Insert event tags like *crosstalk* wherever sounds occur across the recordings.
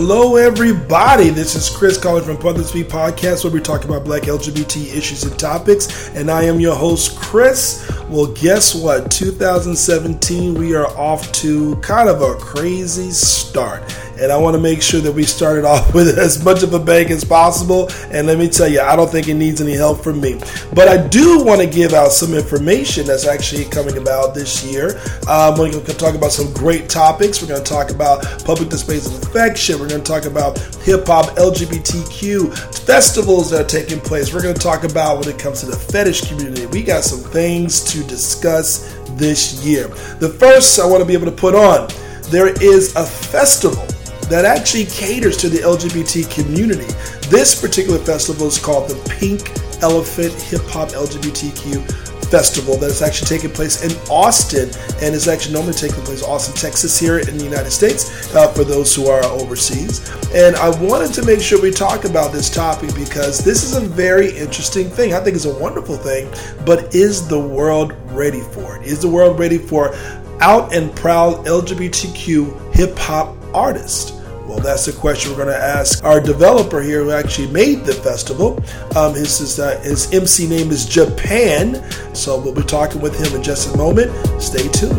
Hello, everybody. This is Chris calling from Brother Speak Podcast, where we talk about black LGBT issues and topics. And I am your host, Chris. Well, guess what? 2017, we are off to kind of a crazy start and I want to make sure that we started off *laughs* with as much of a bang as possible. And let me tell you, I don't think it needs any help from me. But I do want to give out some information that's actually coming about this year. Um, we're going to talk about some great topics. We're going to talk about public displays of affection. We're going to talk about hip hop, LGBTQ festivals that are taking place. We're going to talk about when it comes to the fetish community. We got some things to discuss this year. The first I want to be able to put on there is a festival that actually caters to the LGBT community. This particular festival is called the Pink Elephant Hip Hop LGBTQ Festival that is actually taking place in Austin and is actually normally taking place in Austin, Texas, here in the United States uh, for those who are overseas. And I wanted to make sure we talk about this topic because this is a very interesting thing. I think it's a wonderful thing, but is the world ready for it? Is the world ready for out and proud LGBTQ hip hop artists? Well, that's the question we're going to ask our developer here who actually made the festival. Um, his, his, uh, his MC name is Japan. So we'll be talking with him in just a moment. Stay tuned.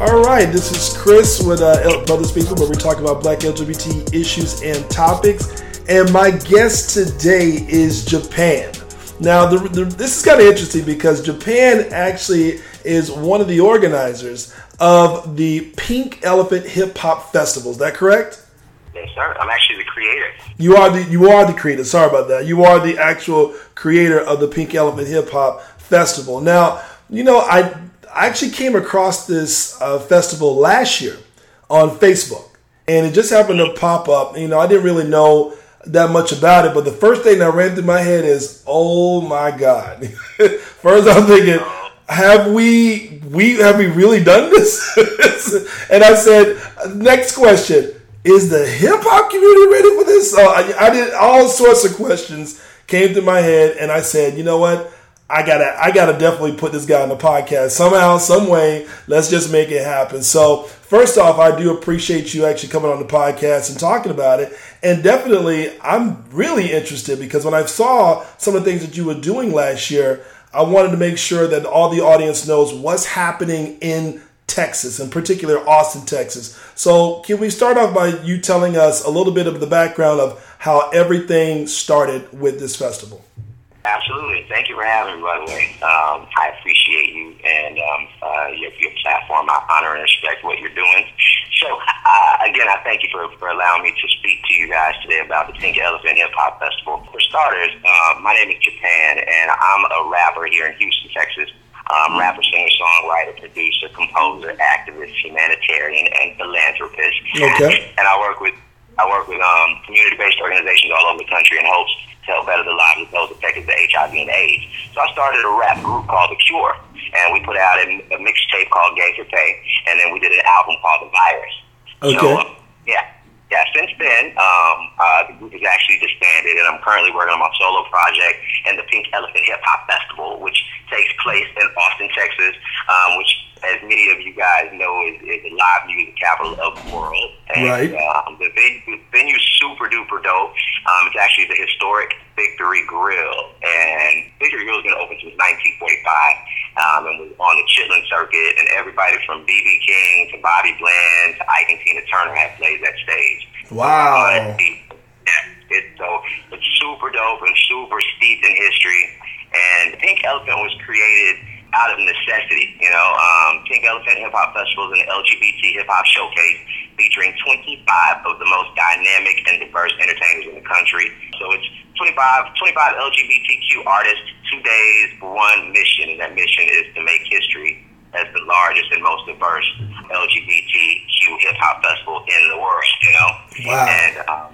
All right, this is Chris with uh, Brothers where we talk about black LGBT issues and topics. And my guest today is Japan. Now, the, the, this is kind of interesting because Japan actually is one of the organizers of the Pink Elephant Hip Hop Festival. Is that correct? Yes, sir. I'm actually the creator. You are the you are the creator. Sorry about that. You are the actual creator of the Pink Elephant Hip Hop Festival. Now, you know, I I actually came across this uh, festival last year on Facebook, and it just happened to pop up. You know, I didn't really know that much about it, but the first thing that ran through my head is, "Oh my god!" *laughs* first, I'm thinking, "Have we we have we really done this?" *laughs* and I said, "Next question: Is the hip hop community ready for this?" I, I did all sorts of questions came through my head, and I said, "You know what?" I gotta, I gotta definitely put this guy on the podcast somehow, some way. Let's just make it happen. So, first off, I do appreciate you actually coming on the podcast and talking about it. And definitely, I'm really interested because when I saw some of the things that you were doing last year, I wanted to make sure that all the audience knows what's happening in Texas, in particular Austin, Texas. So, can we start off by you telling us a little bit of the background of how everything started with this festival? Absolutely. Thank you for having me, by the way. Um, I appreciate you and um, uh, your, your platform. I honor and respect what you're doing. So, uh, again, I thank you for, for allowing me to speak to you guys today about the Pink Elephant Hip Hop Festival. For starters, uh, my name is Japan, and I'm a rapper here in Houston, Texas. Um, rapper, singer, songwriter, producer, composer, activist, humanitarian, and philanthropist. Okay. and I work with I work with um, community-based organizations all over the country in hopes to help better the lives of those affected by HIV and AIDS. So I started a rap group called The Cure, and we put out a, a mixtape called Gay for Pay, and then we did an album called The Virus. Okay. So, uh, yeah. Yeah, since then, um, uh, the group is actually disbanded, and I'm currently working on my solo project and the Pink Elephant Hip Hop Festival, which takes place in Austin, Texas, um, which as many of you guys know, is, is the live music capital of the world. And, right. Um, the, venue, venue's super duper dope. Um, it's actually the historic Victory Grill, and Victory Grill has been open since 1945, um, and was on the Chitlin circuit, and everybody from BB King to Bobby Bland to Ike and Tina Turner have played that stage. Wow. Yeah, it's so it's super dope and super steeped in history. And Pink Elephant was created out of necessity. You know, um, Pink Elephant Hip Hop Festival is an LGBT hip hop showcase featuring 25 of the most dynamic and diverse entertainers in the country. So it's 25, 25 LGBTQ artists, two days, one mission, and that mission is to make history as the largest and most diverse LGBTQ hip hop festival in the world. You know, wow. and um,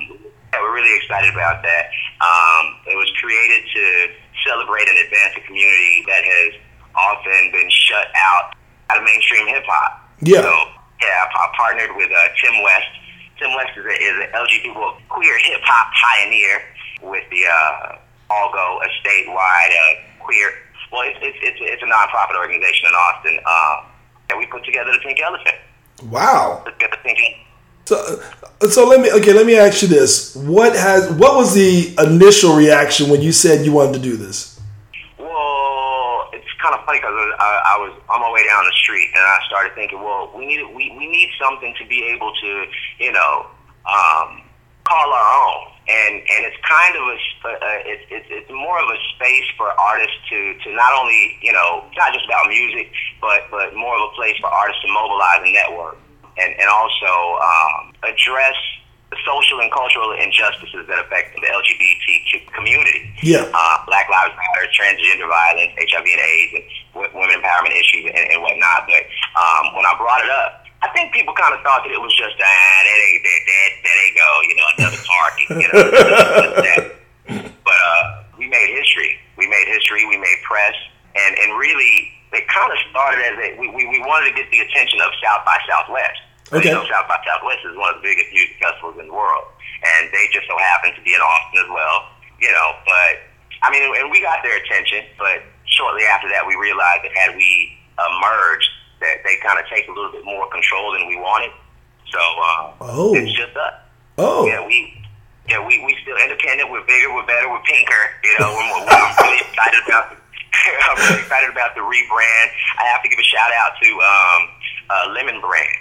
yeah, we're really excited about that. Um, it was created to celebrate and advance a community that has often been shut out out of mainstream hip hop. Yeah. So, yeah, I partnered with uh, Tim West. Tim West is, a, is an LGBT well, queer hip hop pioneer with the uh, allgo, a statewide uh, queer. Well, it's, it's it's it's a nonprofit organization in Austin. Uh, and we put together the Pink Elephant. Wow. Put the Pink Elephant. So, so let me okay. Let me ask you this: What has what was the initial reaction when you said you wanted to do this? Kind of funny because I, I was on my way down the street and I started thinking, well, we need we, we need something to be able to, you know, um, call our own. And and it's kind of a uh, it's, it's it's more of a space for artists to to not only you know not just about music, but but more of a place for artists to mobilize and network, and and also um, address social and cultural injustices that affect the LGBT community. Yeah. Uh, Black Lives Matter, transgender violence, HIV and AIDS, and w- women empowerment issues and, and whatnot. But um, when I brought it up, I think people kind of thought that it was just ah, that ain't that that that ain't go, you know, another party, you know. *laughs* but uh, we made history. We made history. We made press, and and really, it kind of started as a, we, we we wanted to get the attention of South by Southwest. Okay. You know, South by Southwest is one of the biggest music festivals in the world, and they just so happen to be in Austin as well. You know, but I mean, and we got their attention, but shortly after that, we realized that had we uh, merged that they kind of take a little bit more control than we wanted. So uh, Oh. it's just us. Oh, Yeah, we yeah we we still independent. We're bigger. We're better. We're pinker. You know, we're, more, I'm really excited about. The, I'm really excited about the rebrand. I have to give a shout out to um, uh, Lemon Brand.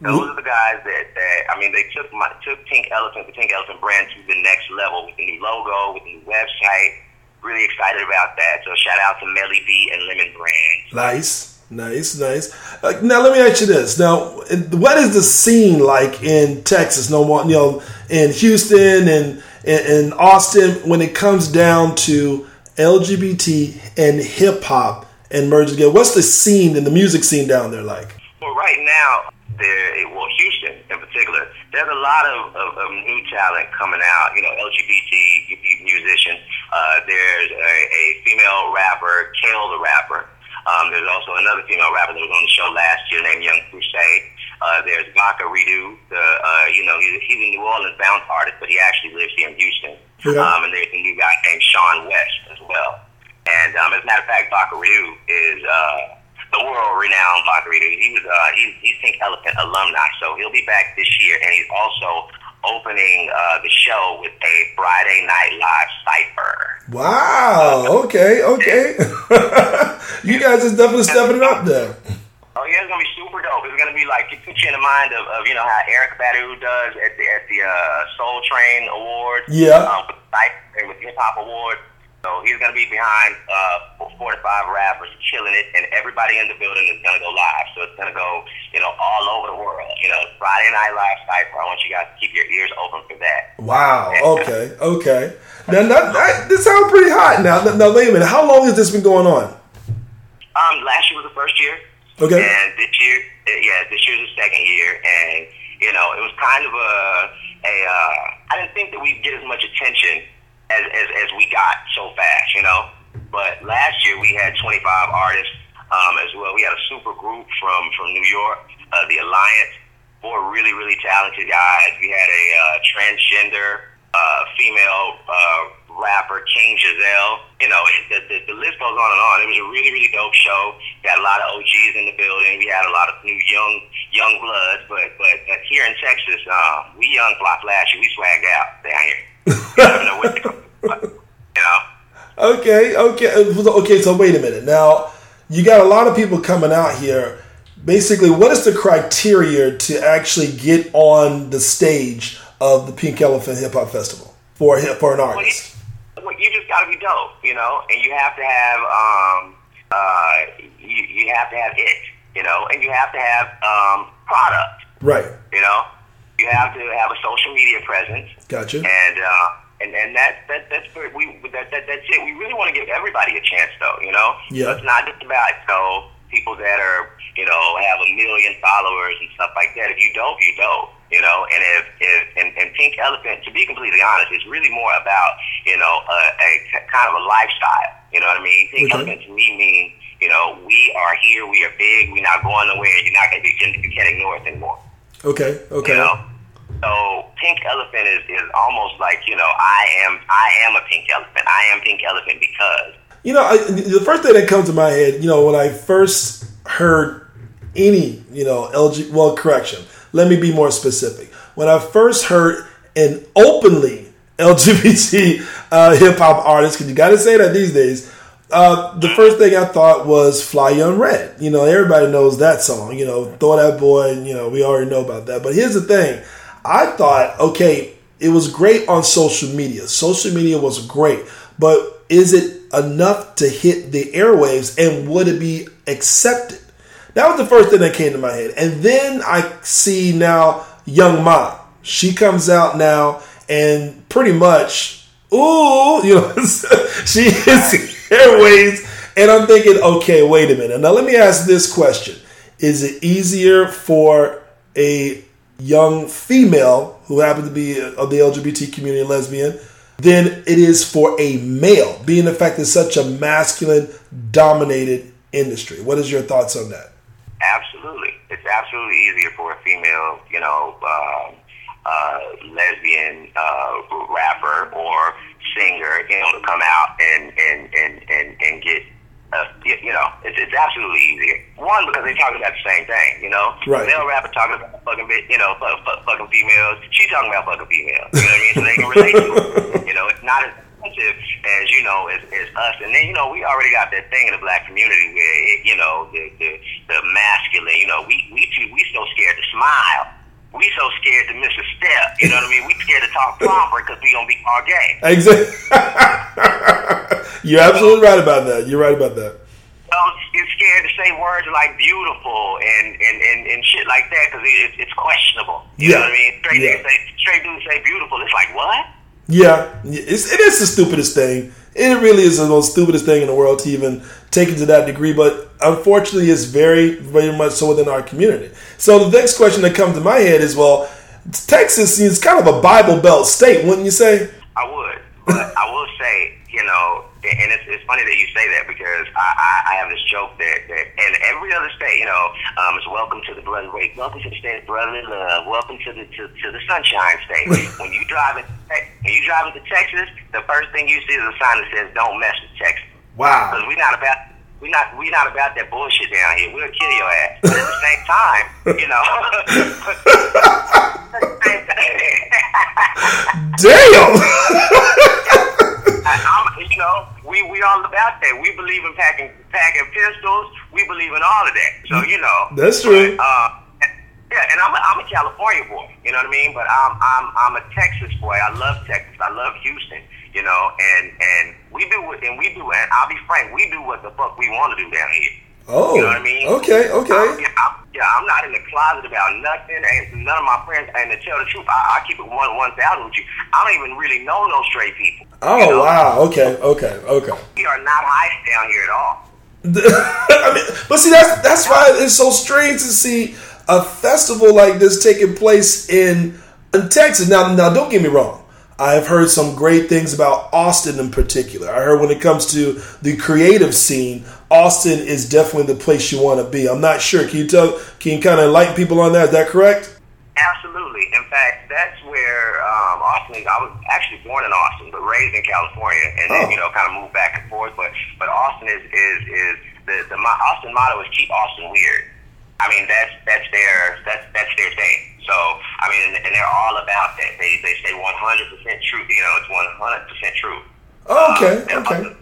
Those are the guys that, that I mean, they took my took Pink Elephant, the Pink Elephant brand to the next level with the new logo, with the new website. Really excited about that. So shout out to Melly B and Lemon Brand. Nice, nice, nice. Uh, now let me ask you this: Now, what is the scene like in Texas? No more, you know, in Houston and in, in Austin when it comes down to LGBT and hip hop and merging together. What's the scene and the music scene down there like? Well, right now, there, well, Houston in particular, there's a lot of, of, of new talent coming out. You know, LGBT musicians. Uh, there's a, a female rapper, Kale the rapper. Um, there's also another female rapper that was on the show last year named Young Crusade. Uh, there's Baka Redu, the uh, you know he's, he's a New Orleans bounce artist, but he actually lives here in Houston. Yeah. Um, and there's a new guy named Sean West as well. And um, as a matter of fact, Baka Redu is uh, the world-renowned Baka Redu. He was uh, he's, he's Pink Elephant alumni, so he'll be back this year, and he's also opening uh, the show with a Friday Night Live cipher. Wow. Okay. Okay. *laughs* you guys is definitely stepping it up there. Oh yeah, it's gonna be super dope. It's gonna be like it puts you in the mind of, of you know how Erykah Badu does at the at the uh, Soul Train Awards. Yeah. Um, with with Hip Hop Awards. So he's gonna be behind uh, four to five rappers, chilling it, and everybody in the building is gonna go live. So it's gonna go, you know, all over the world. You know, Friday Night Live Cypher. I want you guys to keep your ears open for that. Wow. Okay. Okay. *laughs* Now, that, that, this sounds pretty hot. Now, now, wait a minute. How long has this been going on? Um, last year was the first year. Okay. And this year, uh, yeah, this year's the second year, and you know, it was kind of a, a. Uh, I didn't think that we'd get as much attention as, as as we got so fast, you know. But last year we had 25 artists um, as well. We had a super group from from New York, uh, the Alliance, four really really talented guys. We had a uh, transgender uh, female uh, rapper, King Giselle. You know, the, the, the list goes on and on. It was a really, really dope show. We had a lot of OGs in the building. We had a lot of new young young bloods. But but, but here in Texas, uh, we young block last year, We swagged out down here. You know what to You know. Okay. Okay. Okay. So wait a minute. Now, you got a lot of people coming out here. Basically, what is the criteria to actually get on the stage of the Pink Elephant Hip Hop Festival for a hip for an Well, you, artist? well, you just got to be dope, you know, and you have to have um, uh, you, you have to have it, you know, and you have to have um, product, Right. you know. You have to have a social media presence, Gotcha. and uh, and and that that that's very, we that, that that's it. We really want to give everybody a chance, though, you know. Yeah. So it's not just about you know people that are you know have a million followers and stuff like that. If you dope, you dope. You know, and if, if and, and Pink Elephant, to be completely honest, it's really more about you know a, a kind of a lifestyle. You know what I mean? Pink Okay. Elephant to me means you know we are here, we are big, we're not going nowhere. You're not going to be gentrified anymore. Okay. Okay. You know, So Pink Elephant is, is almost like you know I am I am a pink elephant. I am Pink Elephant because you know I, the first thing that comes to my head. You know when I first heard any you know LG well correction. Let me be more specific. When I first heard an openly LGBT uh, hip hop artist, because you got to say that these days. Uh, the first thing I thought was "Fly Young Red." You know, everybody knows that song. You know, throw that boy. You know, we already know about that. But here's the thing: I thought, okay, it was great on social media. Social media was great, but is it enough to hit the airwaves, and would it be accepted? That was the first thing that came to my head, and then I see now Young M.A. She comes out now and pretty much, ooh, *laughs* you know, she hits airwaves. And I'm thinking, okay, wait a minute. Now let me ask this question. Is it easier for a young female who happens to be of the LGBT community lesbian than it is for a male, being the fact it's such a masculine dominated industry? What is your thoughts on that? Absolutely. It's absolutely easier for a female, you know, um, uh, lesbian uh, rapper or singer, you know, to come out and and and and, and get. Uh, you know, it's, it's absolutely easier. One because they talk about the same thing. You know, right. male rapper talking about fucking bit, you know, fuck, fuck, fucking females. She talking about fucking females. You know what I mean? So they can relate to it. *laughs* You know, it's not as sensitive as you know as, as us. And then you know, we already got that thing in the black community where it, you know the the, the masculine. You know, we we too we so scared to smile we so scared to miss a step. You know what I mean? We scared to talk proper because we gonna be our gay. Exactly. *laughs* You're absolutely right about that. You're right about that. So you're scared to say words like beautiful and and, and, and shit like that because it, it's questionable. You yeah. know what I mean? Straight yeah. say straight dudes say beautiful. It's like what? Yeah, it's, it is the stupidest thing. It really is the most stupidest thing in the world to even take it to that degree. But unfortunately, it's very, very much so within our community. So the next question that comes to my head is, well, Texas is kind of a Bible Belt state, wouldn't you say? I would, but I will say, you know, and it's, it's funny that you say that because I, I, I have this joke that, that in every other state, you know, um, it's welcome to the brotherly wait, welcome to the state of brotherly love, welcome to the to, to the sunshine state. *laughs* when you drive in, when you drive into Texas, the first thing you see is a sign that says "Don't mess with Texas." Wow. Because we're not about we not we not about that bullshit down here. We'll kill your ass. But at the same time, you know. *laughs* *laughs* Damn. I, you know, we we all about that. We believe in packing packing pistols. We believe in all of that. So you know. That's true. But, uh, yeah, and I'm a, I'm a California boy. You know what I mean? But I'm I'm I'm a Texas boy. I love Texas. I love Houston you know, and and we do what and we do, and I'll be frank, we do what the fuck we want to do down here. Oh, you know what I mean? Okay, okay. I'm, yeah, I'm, yeah, I'm not in the closet about nothing, and none of my friends. And to tell the truth, I, I keep it one one thousand with you. I don't even really know no straight people. Oh you know? wow, okay, okay, okay. We are not high down here at all. *laughs* I mean, but see, that's that's why it's so strange to see a festival like this taking place in in Texas. Now, now, don't get me wrong. I've heard some great things about Austin in particular. I heard when it comes to the creative scene, Austin is definitely the place you want to be. I'm not sure. Can you tell? Can you kind of enlighten people on that? Is that correct? Absolutely. In fact, that's where um, Austin is. I was actually born in Austin, but raised in California, and then oh. you know, kind of moved back and forth. But but Austin is is is the the Austin motto is keep Austin weird. I mean, that's that's their that's that's their thing. So I mean, and they're all about that. They they say 100 percent true. You know, it's 100 percent true. Oh, okay. Um, okay. So,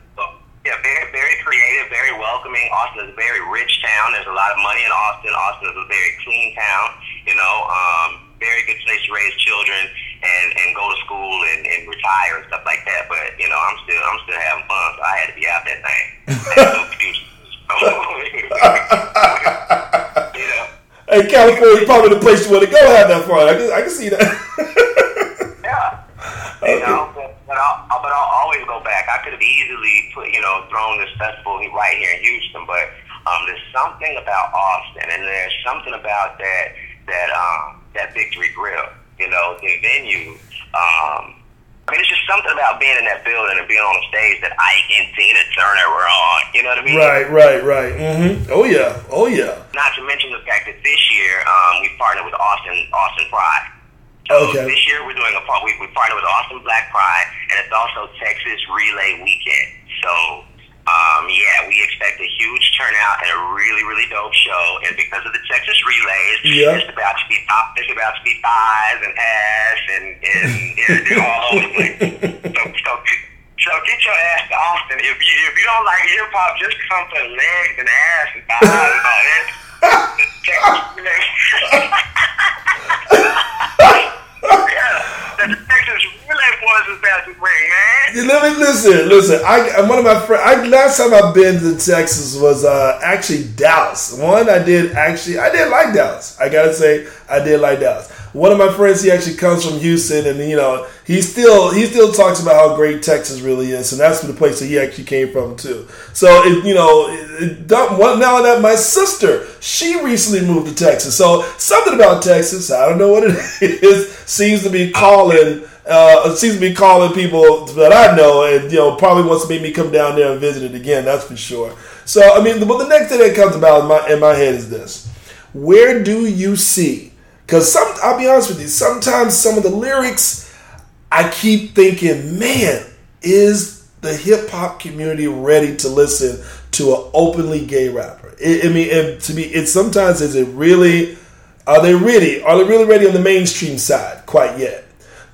yeah, very very creative, very welcoming. Austin is a very rich town. There's a lot of money in Austin. Austin is a very clean town. You know, um, very good place to raise children and and go to school and, and retire and stuff like that. But you know, I'm still I'm still having fun, so I had to be out that thing. *laughs* Hey, California is probably the place you want to go have that fun. I can, I can see that. yeah. *laughs* Okay. Know, but, but, I'll, but go back. I could have easily put, you know, thrown this festival right here in Houston, but um, there's something about Austin, and there's something about that that um, that Victory Grill. You know, the venue. Um, I mean, it's just something about being in that building and being on the stage that Ike and Tina Turner were on. You know what I mean? Right, right, right. Mm-hmm. Oh yeah, oh yeah. Not to mention the fact that this year um, we partnered with Austin Austin Pride. So Okay. this year we're doing a part. We, we partnered with Austin Black Pride, and it's also Texas Relay Weekend. So um, yeah, we expect a huge turnout and a really really dope show. And because of the Texas Relays, Yeah. it's about to be it's about to be thighs and ass and and, and all over the place. *laughs* So so. So get your ass to Austin. If you if you don't like hip hop, just come for legs and ass and thighs and all that. *laughs* Texas Relays. *laughs* yeah, the Boys is about to bring, man. Let me listen. Listen, I one of my friends. Last time I've been to Texas was uh, actually Dallas. One I did actually. I did like Dallas. I gotta say, I did like Dallas. One of my friends, he actually comes from Houston, and you know, he still he still talks about how great Texas really is, and that's the place that he actually came from too. So, it, you know, it, it, now that my sister, she recently moved to Texas, so something about Texas, I don't know what it *laughs* is, seems to be calling uh, seems to be calling people that I know, and you know, probably wants to make me come down there and visit it again. That's for sure. So, I mean, the, but the next thing that comes about in my in my head is this: Where do you see? Because some, I'll be honest with you, sometimes some of the lyrics, I keep thinking, man, is the hip hop community ready to listen to an openly gay rapper? I mean, to me, it sometimes is it really? Are they ready? Are they really ready on the mainstream side? Quite yet.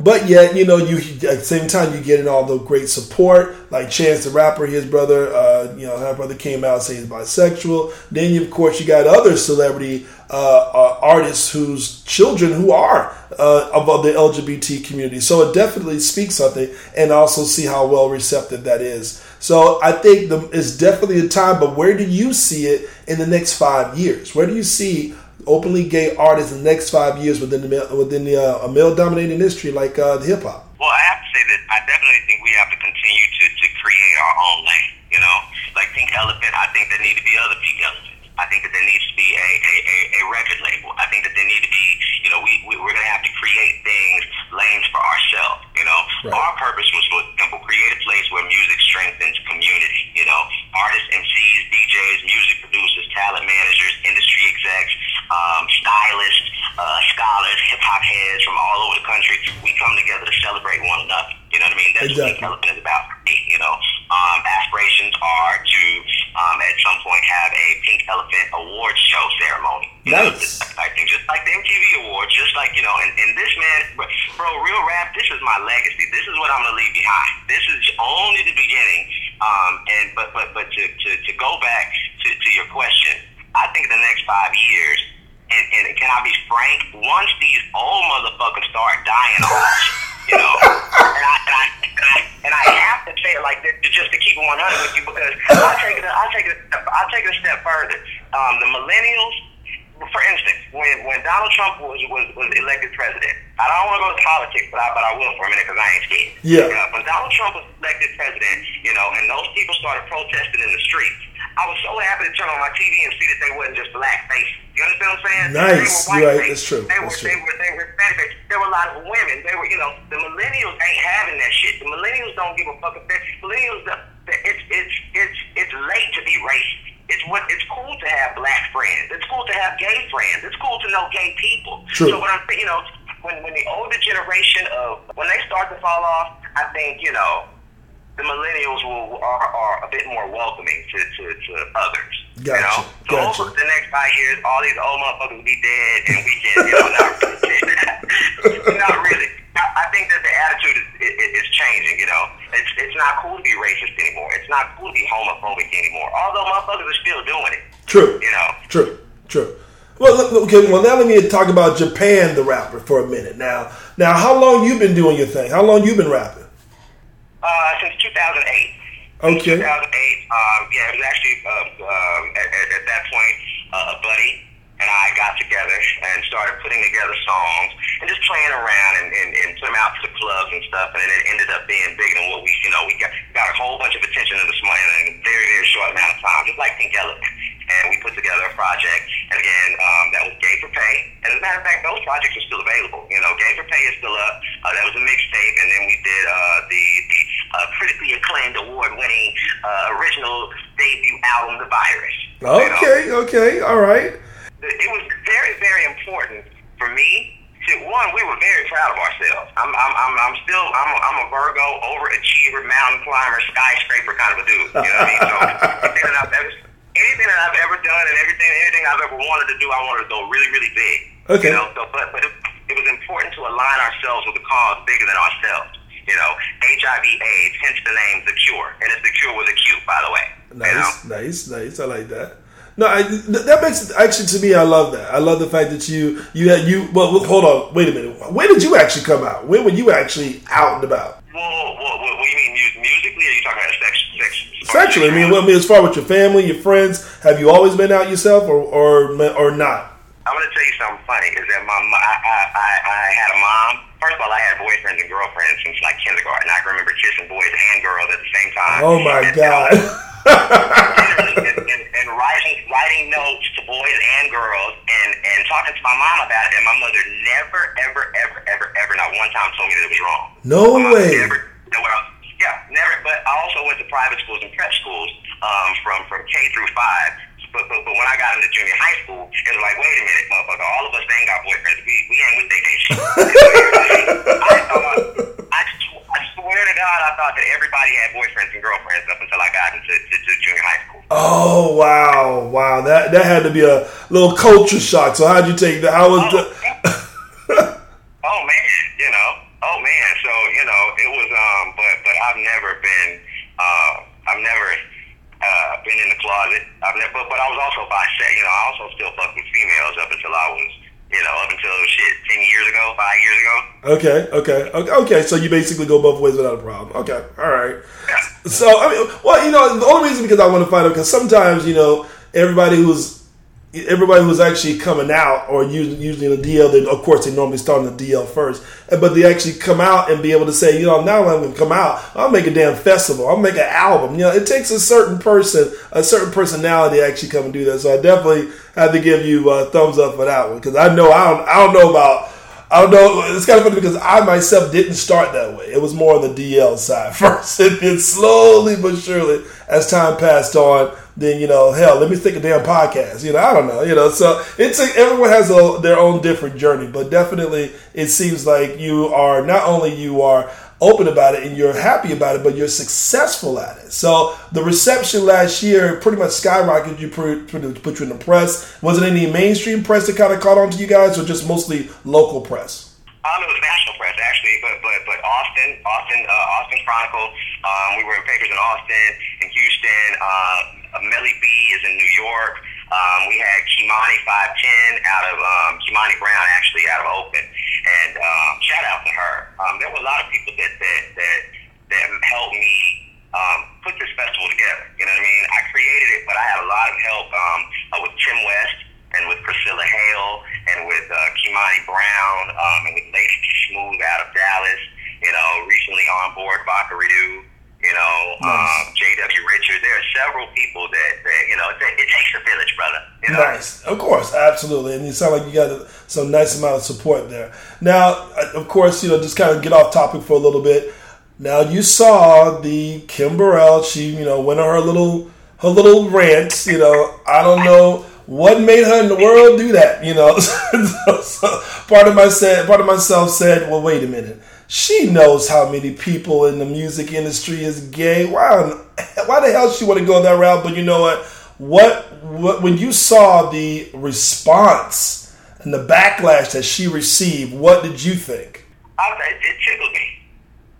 But yet, you know, you at the same time you're getting all the great support, like Chance the Rapper, his brother, uh, you know, her brother came out saying he's bisexual. Then, you, of course, you got other celebrity uh, uh, artists whose children who are uh, of the LGBT community. So it definitely speaks something, and also see how well receptive that is. So I think the, it's definitely a time. But where do you see it in the next five years? Where do you see openly gay artists in the next five years within the within the uh, a male dominated industry like uh, the hip hop? Well, I have to say that I definitely think we have to continue to, to create our own lane. You know, like Pink Elephant, I think there need to be other Pink Elephants. I think that there needs to be a, a, a, a record label. I think that there need to be, you know, we, we we're gonna have to create things, lanes for ourselves. You know, Right. our purpose was for example, create a place where music strengthens community. You know, artists, MCs, DJs, music producers, talent managers, industry execs, um, stylists, uh, scholars, hip hop heads from all over the country. We come together to celebrate one another. You know what I mean? That's what Pink Exactly. Elephant is about for me. You know, um, aspirations are to um, at some point have a Pink Elephant Awards show ceremony. You know, Nice. just like just like the MTV Awards, just like you know, and, and this man, bro, real rap. This is my legacy. This is what I'm gonna leave behind. This is only the beginning. Um, and but but but to to, to go back to, to your question, I think the next five years. And, and can I be frank? Once these old motherfuckers start dying off, you know, *laughs* and I, and I, and I, have to say it like this just to keep it 100 with you because I'll take it, I'll take it, I'll take it a step further. Um, the millennials, for instance, when, when Donald Trump was, was, was elected president, I don't want to go to politics, but I, but I will for a minute because I ain't scared. Yeah. You know, when Donald Trump was elected president, you know, and those people started protesting in the streets, I was so happy to turn on my TV and see that they wasn't just black faces. You understand what I'm saying? Nice. They were white Right. faces. That's true. They That's were, true. they were, they were Hispanic. There were a lot of women. They were, you know, the millennials ain't having that shit. The millennials don't give a fuck if they millennials. The, the, it's it's it's it's late to be racist. It's what it's cool to have black friends. It's cool to have gay friends. It's cool to know gay people. True. So what I'm saying, you know, when when the older generation of when they start to fall off, I think you know the millennials will are, are a bit more welcoming to, to, to others. You Gotcha, know? So gotcha. over the next five years, all these old motherfuckers will be dead, and we can, you know, not, *laughs* not really. I, I think that the attitude is, is, is changing. You know, it's it's not cool to be racist anymore. It's not cool to be homophobic anymore. Although motherfuckers are still doing it. True. You know. True. True. Well, okay. Well, now let me talk about Japan, the rapper, for a minute. Now, now, how long you been doing your thing? How long you been rapping? Uh, since 2008. Okay. 2008. Um, yeah, it was actually uh, um, at, at, at that point uh, a buddy and I got together and started putting together songs and just playing around and, and, and put them out to the clubs and stuff. And it ended up being bigger than what we, you know, we got got a whole bunch of attention in the small in a very very short amount of time, just like Pink Elephant. And we put together a project, and again, um, that was Gay for Pay. And as a matter of fact, those projects are still available. You know, Gay for Pay is still up. Uh, that was a mixtape, and then we did uh, the the uh, critically acclaimed, award-winning uh, original debut album, The Virus. You know? Okay. Okay. All right. it was very, very important for me to one, we were very proud of ourselves. I'm, I'm, I'm, I'm still, I'm, a, I'm a Virgo, overachiever, mountain climber, skyscraper kind of a dude. You know what I mean? So *laughs* anything that I've ever, anything that I've ever done, and everything, anything I've ever wanted to do, I wanted to go really, really big. Okay. You know, so, but, but it, it was important to align ourselves with a cause bigger than ourselves. You know, HIV/AIDS, hence the name The Cure, and it's The Cure with a Q, by the way. Nice, you know? nice, nice. I like that. No, I, that makes actually to me. I love that. I love the fact that you you had you. Well, hold on. Wait a minute. When did you actually come out? When were you actually out and about? Well, well, well, what do you mean musically? Or are you talking about sex? sex Sexually, I mean, well, I mean, as far with your family, your friends, have you always been out yourself, or or or not? I'm gonna tell you something funny. Is that my I, I I I had a mom. First of all, I had boyfriends and girlfriends since like kindergarten. I can remember kissing boys and girls at the same time. Oh my And- god! and, and, and writing writing notes to boys and girls and and talking to my mom about it and my mother never ever ever ever ever not one time told me that it was wrong No way. never, no, well, yeah never but I also went to private schools and prep schools um, from from K through five but, but, but when I got into junior high school, it was like, wait a minute, motherfucker, all of us ain't got boyfriends. We, we ain't with they nation. *laughs* I thought, I, I swear to God, I thought that everybody had boyfriends and girlfriends up until I got into to, to junior high school. Oh wow, wow! That that had to be a little culture shock. So how'd you take that? How was the? *laughs* oh man, you know, oh man. So you know, it was um, but but I've never been, uh, I've never uh, been in the closet. I've never, but, but I was also bisexual. You know, I also still fucked with females up until I was, you know, up until shit ten years ago, five years ago. Okay, okay, okay, okay. So you basically go both ways without a problem. Okay, all right. Yeah. So I mean, well, you know, the only reason because I want to find out because sometimes you know everybody who's everybody who's actually coming out or in the DL, they, of course they normally start in the DL first, but they actually come out and be able to say, you know, now I'm going to come out, I'll make a damn festival, I'll make an album. You know, it takes a certain person, a certain personality to actually come and do that. So I definitely have to give you a thumbs up for that one because I know I don't, I don't know about. I don't know. It's kind of funny because I myself didn't start that way. It was more on the DL side *laughs* first, and then slowly but surely, as time passed on, then you know, hell, let me think a damn podcast. You know, I don't know. You know, so it's a, everyone has a, their own different journey, but definitely it seems like you are not only you are open about it and you're happy about it, but you're successful at it. So the reception last year pretty much skyrocketed. You put, put you in the press. Was it any mainstream press that kind of caught on to you guys, or just mostly local press? Um, it was national press actually, but but but Austin, Austin, uh, Austin Chronicle. Um, we were in papers in Austin, in Houston. Uh, Melly B is in New York. Um, we had Kimani Five Ten out of um, Kimani Brown actually out of Oakland, and um, shout out to her. Um, there were a lot of people that that that that helped me um, put this festival together. You know what I mean? I created it, but I had a lot of help um, uh, with Tim West and with Priscilla Hale and with uh, Kimani Brown um, and with Lady Smooth out of Dallas. You know, recently on board Baca Redu. You know, Nice. um, J.W. Richard. There are several people that, that you know, it, it takes a village, brother. You know? Nice, of course, absolutely, and you sound like you got a, some nice amount of support there. Now, uh, of course, you know, just kind of get off topic for a little bit. Now, you saw the Kim Burrell. She, you know, went on her little her little rant. You know, I don't know what made her in the world do that. You know, so, *laughs* so part of my said, part of myself said, well, wait a minute. She knows how many people in the music industry is gay. Why, why the hell she want to go that route? But you know what? What, what when you saw the response and the backlash that she received, what did you think? I, it, tickled me.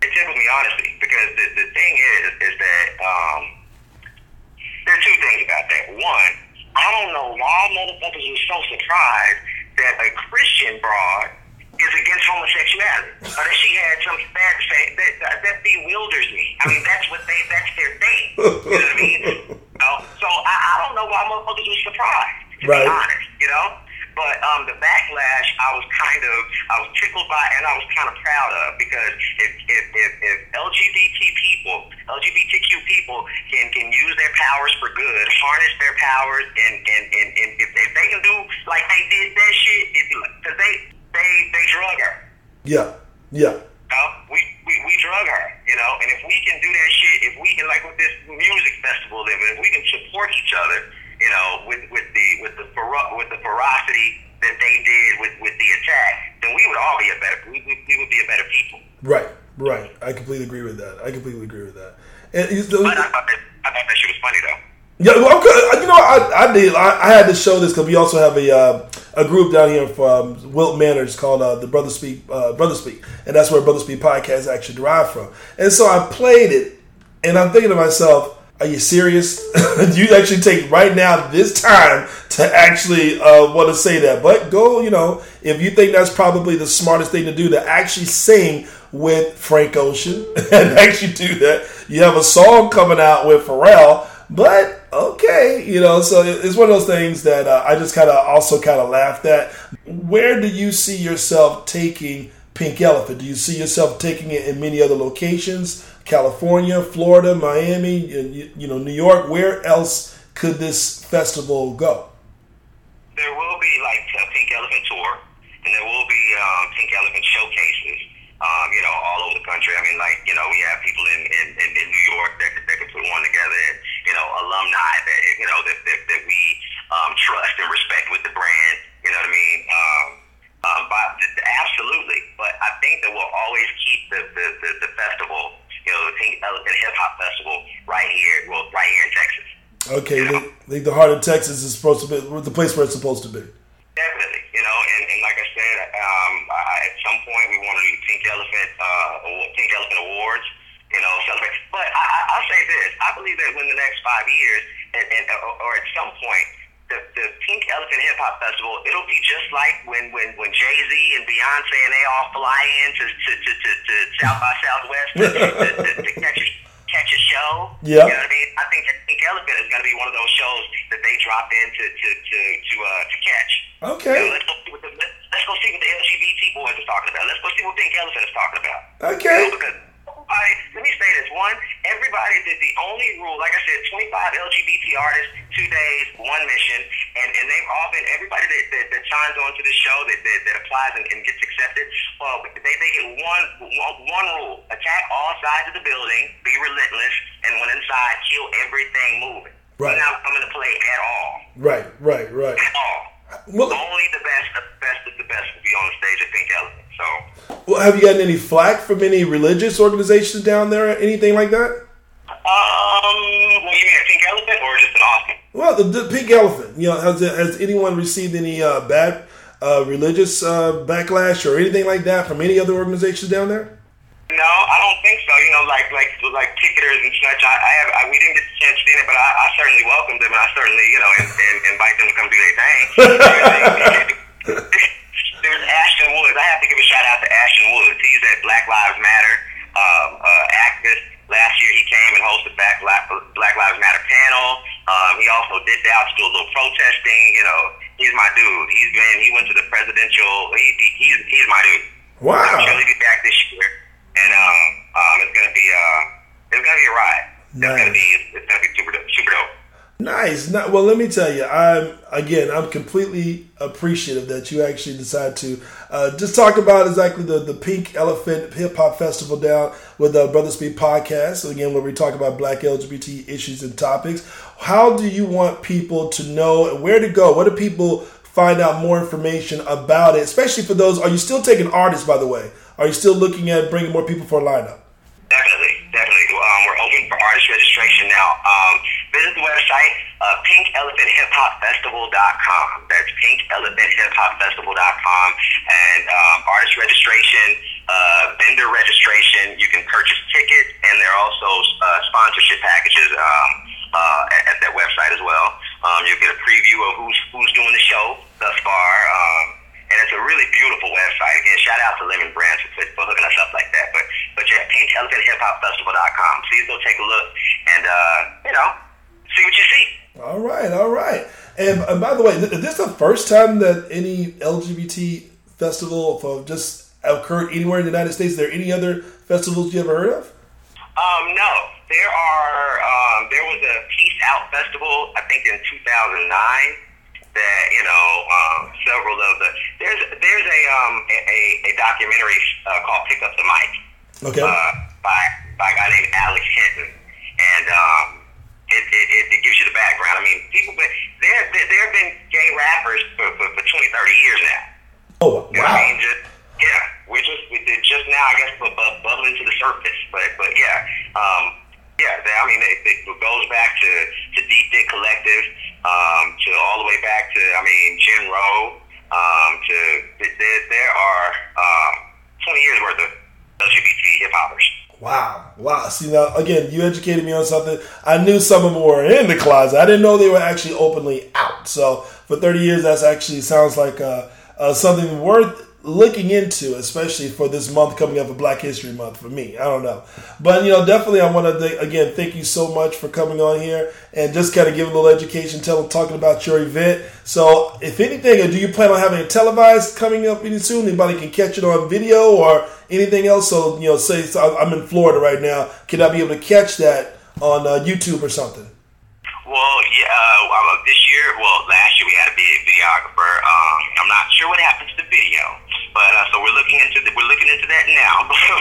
It tickled me honestly because the, the thing is is that um, there are two things about that. One, I don't know why motherfuckers were so surprised that a Christian broad is against homosexuality or that she had some bad say. That, that, that bewilders me. I mean, that's what they that's their thing. You know what I mean? You *laughs* know? So I, I don't know why motherfuckers were surprised. To Right. be honest, you know. But um, the backlash, I was kind of, I was tickled by, and I was kind of proud of because if if, if, if LGBT people, LGBTQ people can can use their powers for good, harness their powers, and and, and, and if, if they can do like they did that shit, because they they they drug her. Yeah, yeah. You know? we, we we drug her, you know. And if we can do that shit, if we can like with this music festival, if we can support each other, you know, with with the with the fero- with the ferocity that they did with with the attack, then we would all be a better we, we, we would be a better people. Right, right. I completely agree with that. I completely agree with that. And you but I thought that I thought that was funny though. Yeah, well, okay. You know, I, I did. I, I had to show this because we also have a uh, a group down here from Wilton Manors called uh, the Brother Speak uh, Brother Speak, and that's where Brother Speak podcast actually derived from. And so I played it, and I'm thinking to myself, "Are you serious? Do *laughs* you actually take right now this time to actually uh, want to say that?" But go, you know, if you think that's probably the smartest thing to do to actually sing with Frank Ocean *laughs* and actually do that. You have a song coming out with Pharrell but okay, you know, so it's one of those things that uh, I just kind of also kind of laughed at. Where do you see yourself taking Pink Elephant? Do you see yourself taking it in many other locations? California, Florida, Miami, you know, New York. Where else could this festival go? There will be like a Pink Elephant tour, and there will be um, Pink Elephant showcases um, you know, all over the country. I mean, like, you know, we have people in, in, in, in New York that, that can put one together and, you know, alumni that, you know, that, that, that we um, trust and respect with the brand. You know what I mean? Um, um, but absolutely. But I think that we'll always keep the, the, the, the festival, you know, the Pink Elephant Hip Hop Festival right here, well, right here in Texas. Okay, you know? the, the heart of Texas is supposed to be the place where it's supposed to be. Definitely, you know, and, and like I said, um, I, at some point we want to do Pink Elephant, uh, Pink Elephant Awards, you know, celebrate. But I, I, I'll say this: I believe that in the next five years, and, and or at some point, the, the Pink Elephant Hip Hop Festival, it'll be just like when when when Jay Z and Beyonce and they all fly in to to to, to, to South by Southwest to, to, to, to catch a catch a show. *laughs* Yeah. You know what I mean? I think that Pink Elephant is going to be one of those shows that they drop in to to, uh, to catch. Okay. You know, let's, go see what the, let's go see what the LGBT boys are talking about. Let's go see what Pink Elephant is talking about. Okay. You know, because everybody, let me say this. One, everybody did the only rule, like I said, 25 LGBT artists, two days, one mission, and, and they've all been, everybody that, that, that signs on to the show, that, that, that applies and, and gets accepted, well, they, they get one, one, one rule. Attack all sides of the building, be relentless, and when inside, kill everything moving. Right. Not coming to play at all. Right, right, right. At all. Well, Only the best, the best of the best will be on the stage at Pink Elephant. So, well, have you gotten any flack from any religious organizations down there, or anything like that? um, well, you mean a Pink Elephant or just an Austin? Well, the, the pink elephant. You know, has has anyone received any uh, bad uh, religious uh, backlash or anything like that from any other organizations down there? No, I don't think so. You know, like like like ticketers and such. I, I have I, we didn't get the chance to see it, but I, I certainly welcome them, and I certainly you know and, and invite them to come do their thing. *laughs* There's Ashton Woods. I have to give a shout out to Ashton Woods. He's at Black Lives Matter um, uh, activist. Last year he came and hosted Black Black Lives Matter panel. Um, he also did out to do a little protesting. You know, he's my dude. He's been he went to the presidential. He, he, he's he's my dude. Wow. I'm sure he'll be back this year, and um, um, it's gonna be uh, it's gonna be a ride. Nice. It's gonna be it's gonna be super dope, super dope. Nice. Not, well, let me tell you, I'm again, I'm completely appreciative that you actually decided to uh, just talk about exactly the the Pink Elephant Hip Hop Festival down with the Brother Speak podcast. So Again, where we talk about Black LGBT issues and topics. How do you want people to know and where to go? What do people find out more information about it? Especially for those. Are you still taking artists? By the way, are you still looking at bringing more people for a lineup? Definitely, definitely. Um, we're open for artist registration now. Um, visit the website, uh, pinkelephanthiphopfestival.com. That's pinkelephanthiphopfestival.com. And um, artist registration, uh, vendor registration, you can purchase tickets, and there are also uh, sponsorship packages um, uh, at, at that website as well. Um, you'll get a preview of who's, who's doing the show thus far. A really beautiful website. Again, shout out to Lemon Branch for, for hooking us up like that. But but yeah, pinkelephanthiphopfestival.com. Please go take a look and uh, you know see what you see. All right, all right. And, and by the way, th- is this the first time that any LGBT festival for just occurred anywhere in the United States? Is there any other festivals you ever heard of? Um, no, there are. Um, there was a Peace Out festival, I think, in 2009. That you know, um, several of the there's there's a um a, a, documentary uh, called Pick Up the Mic. Okay. uh, by by a guy named Alex Hinton, and um, it, it, it, it gives you the background. I mean, people, been, there there there have been gay rappers for, for, for 20, 30 years now. oh, You know what I wow. mean? Just, yeah, we're just we- they're just now, I guess, bu- bu- bubbling to the surface. But but yeah, um, yeah. They, I mean, it, it goes back to to Deep Dick Collective, um, to all the way back to I mean, Jim Rowe. Um, to there, there are um, 20 years worth of LGBT hip hoppers. Wow, again, you educated me on something. I knew some of them were in the closet. I didn't know they were actually openly out. So for 30 years, that's actually sounds like uh, uh, something worth looking into, especially for this month coming up, a Black History Month for me. I don't know, but you know, definitely, I want to again thank you so much for coming on here and just kind of give a little education, telling, talking about your event. So, if anything, do you plan on having it televised coming up any soon? Anybody can catch it on video or anything else? So, you know, say so I'm in Florida right now, can I be able to catch that on uh, YouTube or something? Well, yeah, uh, this year, well, last year we had a big videographer. Um, I'm not sure what happened to the video, but uh, so we're looking into the, we're looking into that now.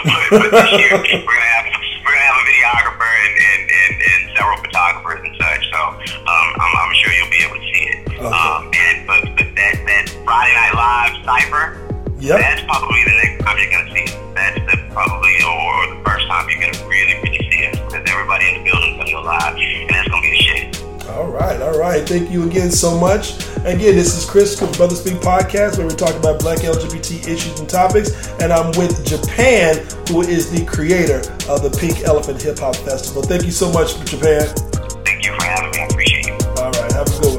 *laughs* but, but this year we're gonna have we're gonna have a videographer and and, and, and several photographers and such. So um, I'm, I'm sure you'll be able to see it. Okay. Um, and but, but that that Friday Night Live cipher. Yep. That's probably the next time you're going to see it. That's the, probably or the first time you're going to really, really see it because everybody in the building's going to be alive and that's going to be a shit. All right, all right. Thank you again so much. Again, this is Chris from Brother Speak Podcast, where we talk about black LGBT issues and topics. And I'm with Japan, who is the creator of the Pink Elephant Hip Hop Festival. Thank you so much, Japan. Thank you for having me. I appreciate you. All right, have a good